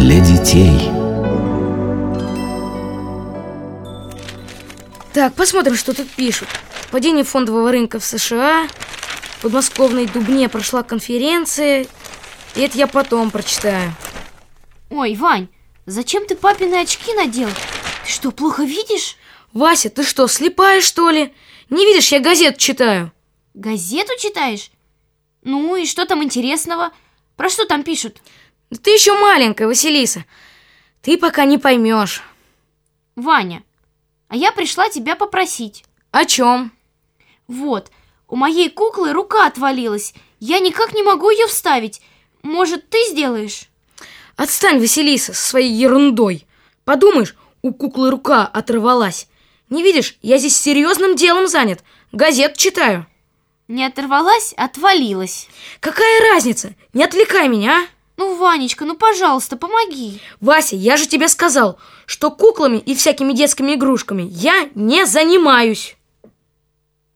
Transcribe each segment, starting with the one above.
для детей. Так, посмотрим, что тут пишут. Падение фондового рынка в США, в подмосковной Дубне прошла конференция, и это я потом прочитаю. Ой, Вань, зачем ты папины очки надел? Ты что, плохо видишь? Вася, ты что, слепая, что ли? Не видишь, я газету читаю. Газету читаешь? Ну и что там интересного? Про что там пишут? Да ты еще маленькая, Василиса. Ты пока не поймешь. Ваня, а я пришла тебя попросить. О чем? Вот, у моей куклы рука отвалилась. Я никак не могу ее вставить. Может, ты сделаешь? Отстань, Василиса, со своей ерундой. Подумаешь, у куклы рука оторвалась. Не видишь, я здесь серьезным делом занят. Газет читаю. Не оторвалась, отвалилась. Какая разница? Не отвлекай меня, а? Ну, Ванечка, ну, пожалуйста, помоги. Вася, я же тебе сказал, что куклами и всякими детскими игрушками я не занимаюсь.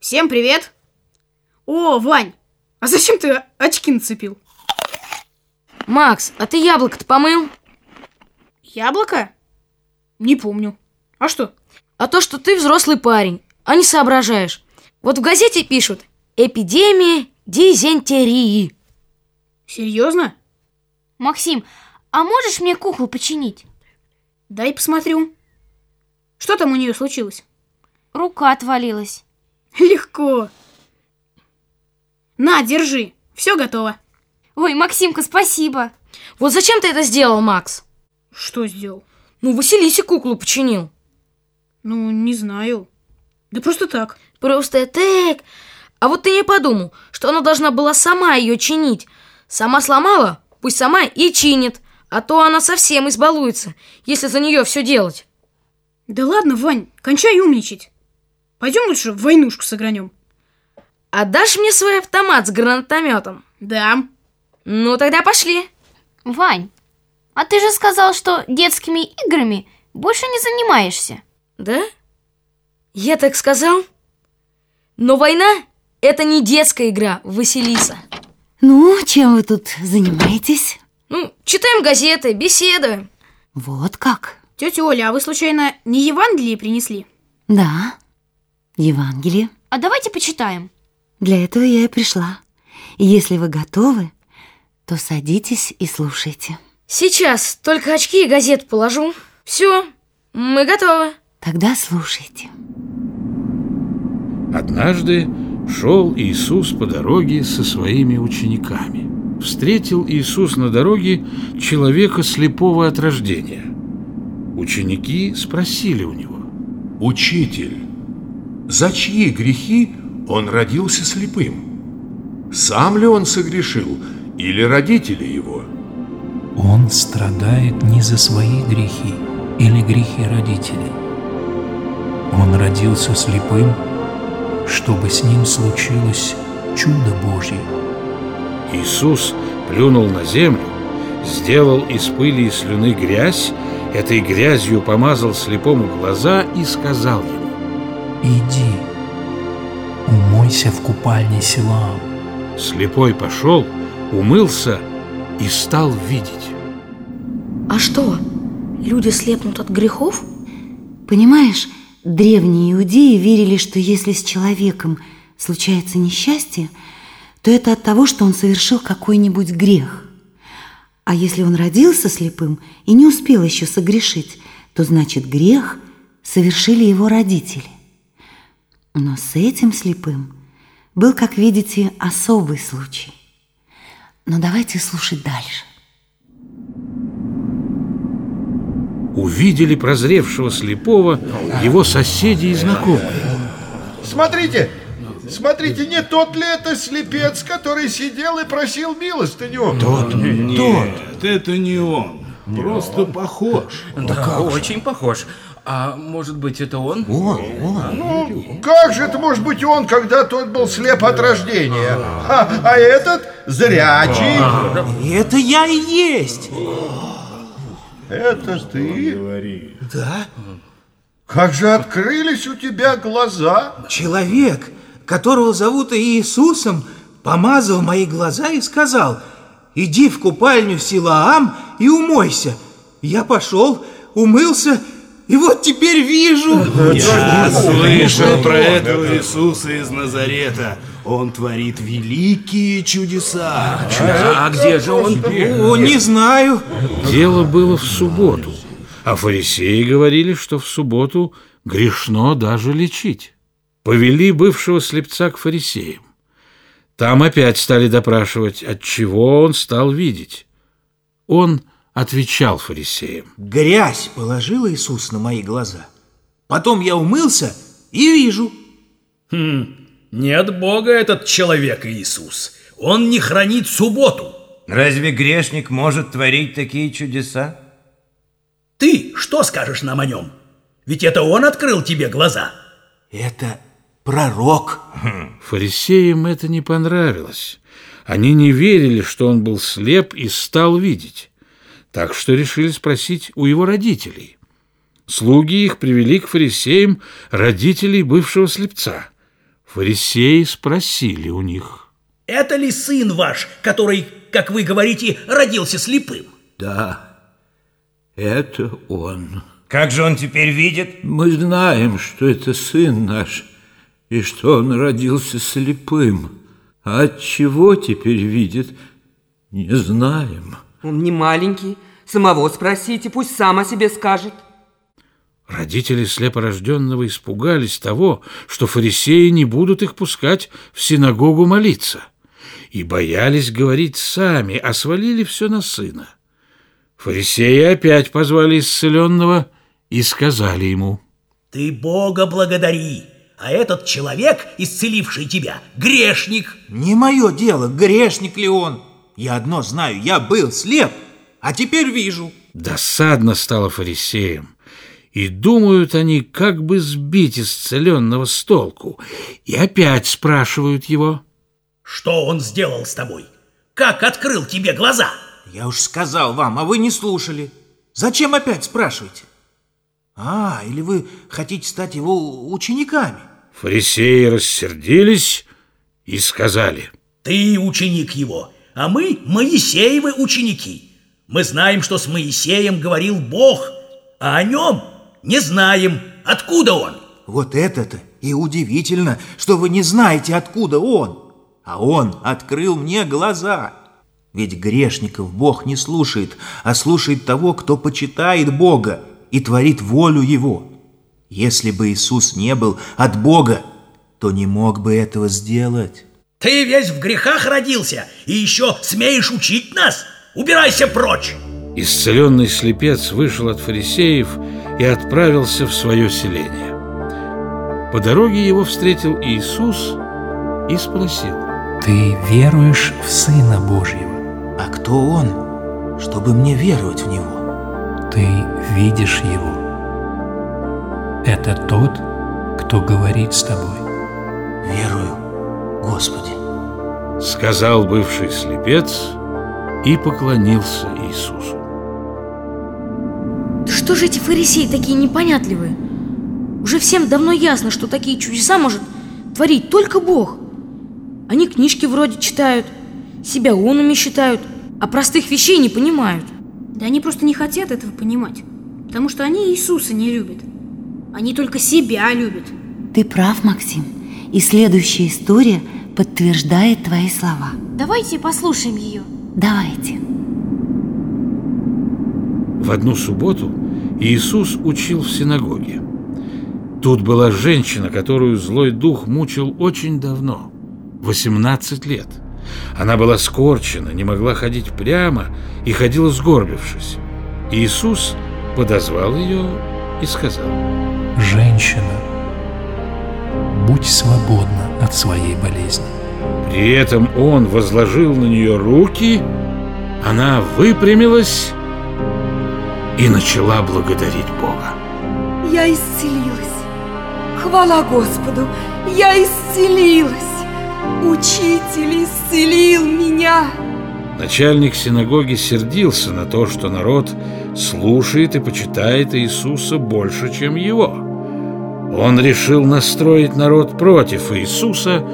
Всем привет. О, Вань, а зачем ты очки нацепил? Макс, а ты яблоко-то помыл? Яблоко? Не помню. А что? А то, что ты взрослый парень, а не соображаешь. Вот в газете пишут «Эпидемия дизентерии». Серьезно? Максим, а можешь мне куклу починить? Дай посмотрю. Что там у нее случилось? Рука отвалилась. Легко. На, держи. Все готово. Ой, Максимка, спасибо. Вот зачем ты это сделал, Макс? Что сделал? Ну, Василисе куклу починил. Ну, не знаю. Да просто так. Просто так. А вот ты не подумал, что она должна была сама ее чинить. Сама сломала, пусть сама и чинит. А то она совсем избалуется, если за нее все делать. Да ладно, Вань, кончай умничать. Пойдем лучше в войнушку сыгранем. Отдашь мне свой автомат с гранатометом? Да. Ну, тогда пошли. Вань, а ты же сказал, что детскими играми больше не занимаешься. Да? Я так сказал? Но война — это не детская игра, Василиса. Ну, чем вы тут занимаетесь? Ну, читаем газеты, беседуем. Вот как? Тетя Оля, а вы случайно не Евангелие принесли? Да, Евангелие. А давайте почитаем. Для этого я и пришла. И если вы готовы, то садитесь и слушайте. Сейчас только очки и газету положу. Все, мы готовы. Тогда слушайте. Однажды шел Иисус по дороге со своими учениками. Встретил Иисус на дороге человека слепого от рождения. Ученики спросили у него. Учитель, за чьи грехи он родился слепым? Сам ли он согрешил или родители его? Он страдает не за свои грехи или грехи родителей. Он родился слепым, чтобы с ним случилось чудо Божье. Иисус плюнул на землю, сделал из пыли и слюны грязь, этой грязью помазал слепому глаза и сказал ему «Иди, умойся в купальне Силаам». Слепой пошел, умылся и стал видеть. А что, люди слепнут от грехов? Понимаешь, древние иудеи верили, что если с человеком случается несчастье, то это от того, что он совершил какой-нибудь грех. А если он родился слепым и не успел еще согрешить, то значит грех совершили его родители. Но с этим слепым был, как видите, особый случай. Но давайте слушать дальше. Увидели прозревшего слепого его соседи и знакомые. Смотрите, смотрите, не тот ли это слепец, который сидел и просил милостыню? Тот, Нет, тот. это не он. Просто похож. Да, как очень похож. А может быть, это он? Он, он. Ну, как же это может быть он, когда тот был слеп от рождения? А, а этот зрячий? Это я и есть. Это ты? Да. Как же открылись у тебя глаза? Человек, которого зовут Иисусом, помазал мои глаза и сказал, иди в купальню Силаам и умойся, Я пошел, умылся, и вот теперь вижу. Я слышал про этого Иисуса из Назарета. Он творит великие чудеса. А где же он? О, не знаю. Дело было в субботу, а фарисеи говорили, что в субботу грешно даже лечить. Повели бывшего слепца к фарисеям. Там опять стали допрашивать, от чего он стал видеть. Он отвечал фарисеям. Грязь положила Иисус на мои глаза. Потом я умылся и вижу. Хм, не от Бога этот человек Иисус. Он не хранит субботу. Разве грешник может творить такие чудеса? Ты что скажешь нам о нем? Ведь это он открыл тебе глаза. Это пророк. Фарисеям это не понравилось. Они не верили, что он был слеп и стал видеть. Так что решили спросить у его родителей. Слуги их привели к фарисеям родителей бывшего слепца. Фарисеи спросили у них. Это ли сын ваш, который, как вы говорите, родился слепым? Да, это он. Как же он теперь видит? Мы знаем, что это сын наш, и что он родился слепым. А от чего теперь видит, не знаем. Он не маленький. Самого спросите, пусть сам о себе скажет. Родители слепорожденного испугались того, что фарисеи не будут их пускать в синагогу молиться, и боялись говорить сами, а свалили все на сына. Фарисеи опять позвали исцеленного и сказали ему, «Ты Бога благодари, а этот человек, исцеливший тебя, грешник». Не мое дело, грешник ли он. Я одно знаю, я был слеп, а теперь вижу. Досадно стало фарисеям. И думают они, как бы сбить исцеленного с толку. И опять спрашивают его. Что он сделал с тобой? Как открыл тебе глаза? Я уж сказал вам, а вы не слушали. Зачем опять спрашиваете? А, или вы хотите стать его учениками? Фарисеи рассердились и сказали. Ты ученик его, а мы Моисеевы ученики. Мы знаем, что с Моисеем говорил Бог, а о нем не знаем, откуда он. Вот это-то и удивительно, что вы не знаете, откуда он. А он открыл мне глаза. Ведь грешников Бог не слушает, а слушает того, кто почитает Бога и творит волю Его. Если бы Иисус не был от Бога, то не мог бы этого сделать. Ты весь в грехах родился и еще смеешь учить нас? Убирайся прочь! Исцеленный слепец вышел от фарисеев и отправился в свое селение. По дороге его встретил Иисус и спросил. Ты веруешь в Сына Божьего? А кто Он, чтобы мне веровать в Него? Ты видишь Его. Это тот, кто говорит с тобой. Верую, Господи. Сказал бывший слепец и поклонился Иисусу. Что же эти фарисеи такие непонятливые? Уже всем давно ясно, что такие чудеса может творить только Бог. Они книжки вроде читают, себя умными считают, а простых вещей не понимают. Да они просто не хотят этого понимать, потому что они Иисуса не любят. Они только себя любят. Ты прав, Максим. И следующая история подтверждает твои слова. Давайте послушаем ее. Давайте. В одну субботу Иисус учил в синагоге. Тут была женщина, которую злой дух мучил очень давно, 18 лет. Она была скорчена, не могла ходить прямо и ходила сгорбившись. Иисус подозвал ее и сказал, «Женщина, будь свободна от своей болезни». При этом он возложил на нее руки, она выпрямилась и начала благодарить Бога. Я исцелилась. Хвала Господу, я исцелилась. Учитель исцелил меня. Начальник синагоги сердился на то, что народ слушает и почитает Иисуса больше, чем его. Он решил настроить народ против Иисуса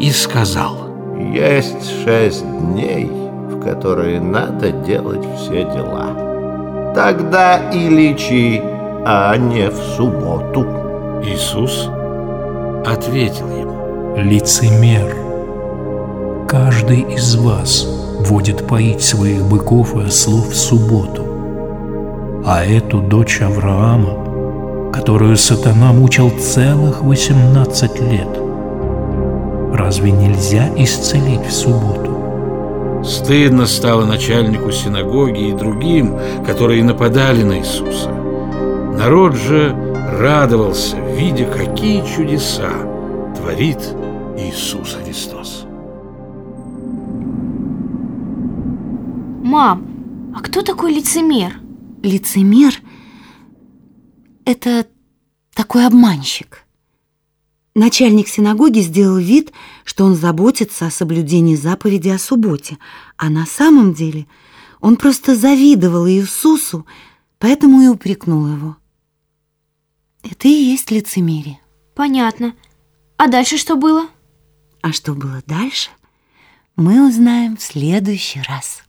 и сказал Есть шесть дней, в которые надо делать все дела тогда и лечи, а не в субботу. Иисус ответил ему. Лицемер. Каждый из вас будет поить своих быков и ослов в субботу. А эту дочь Авраама, которую сатана мучил целых 18 лет, разве нельзя исцелить в субботу? Стыдно стало начальнику синагоги и другим, которые нападали на Иисуса. Народ же радовался, видя, какие чудеса творит Иисус Христос. Мам, а кто такой лицемер? Лицемер – это такой обманщик. Начальник синагоги сделал вид, что он заботится о соблюдении заповеди о субботе, а на самом деле он просто завидовал Иисусу, поэтому и упрекнул его. Это и есть лицемерие. Понятно. А дальше что было? А что было дальше, мы узнаем в следующий раз.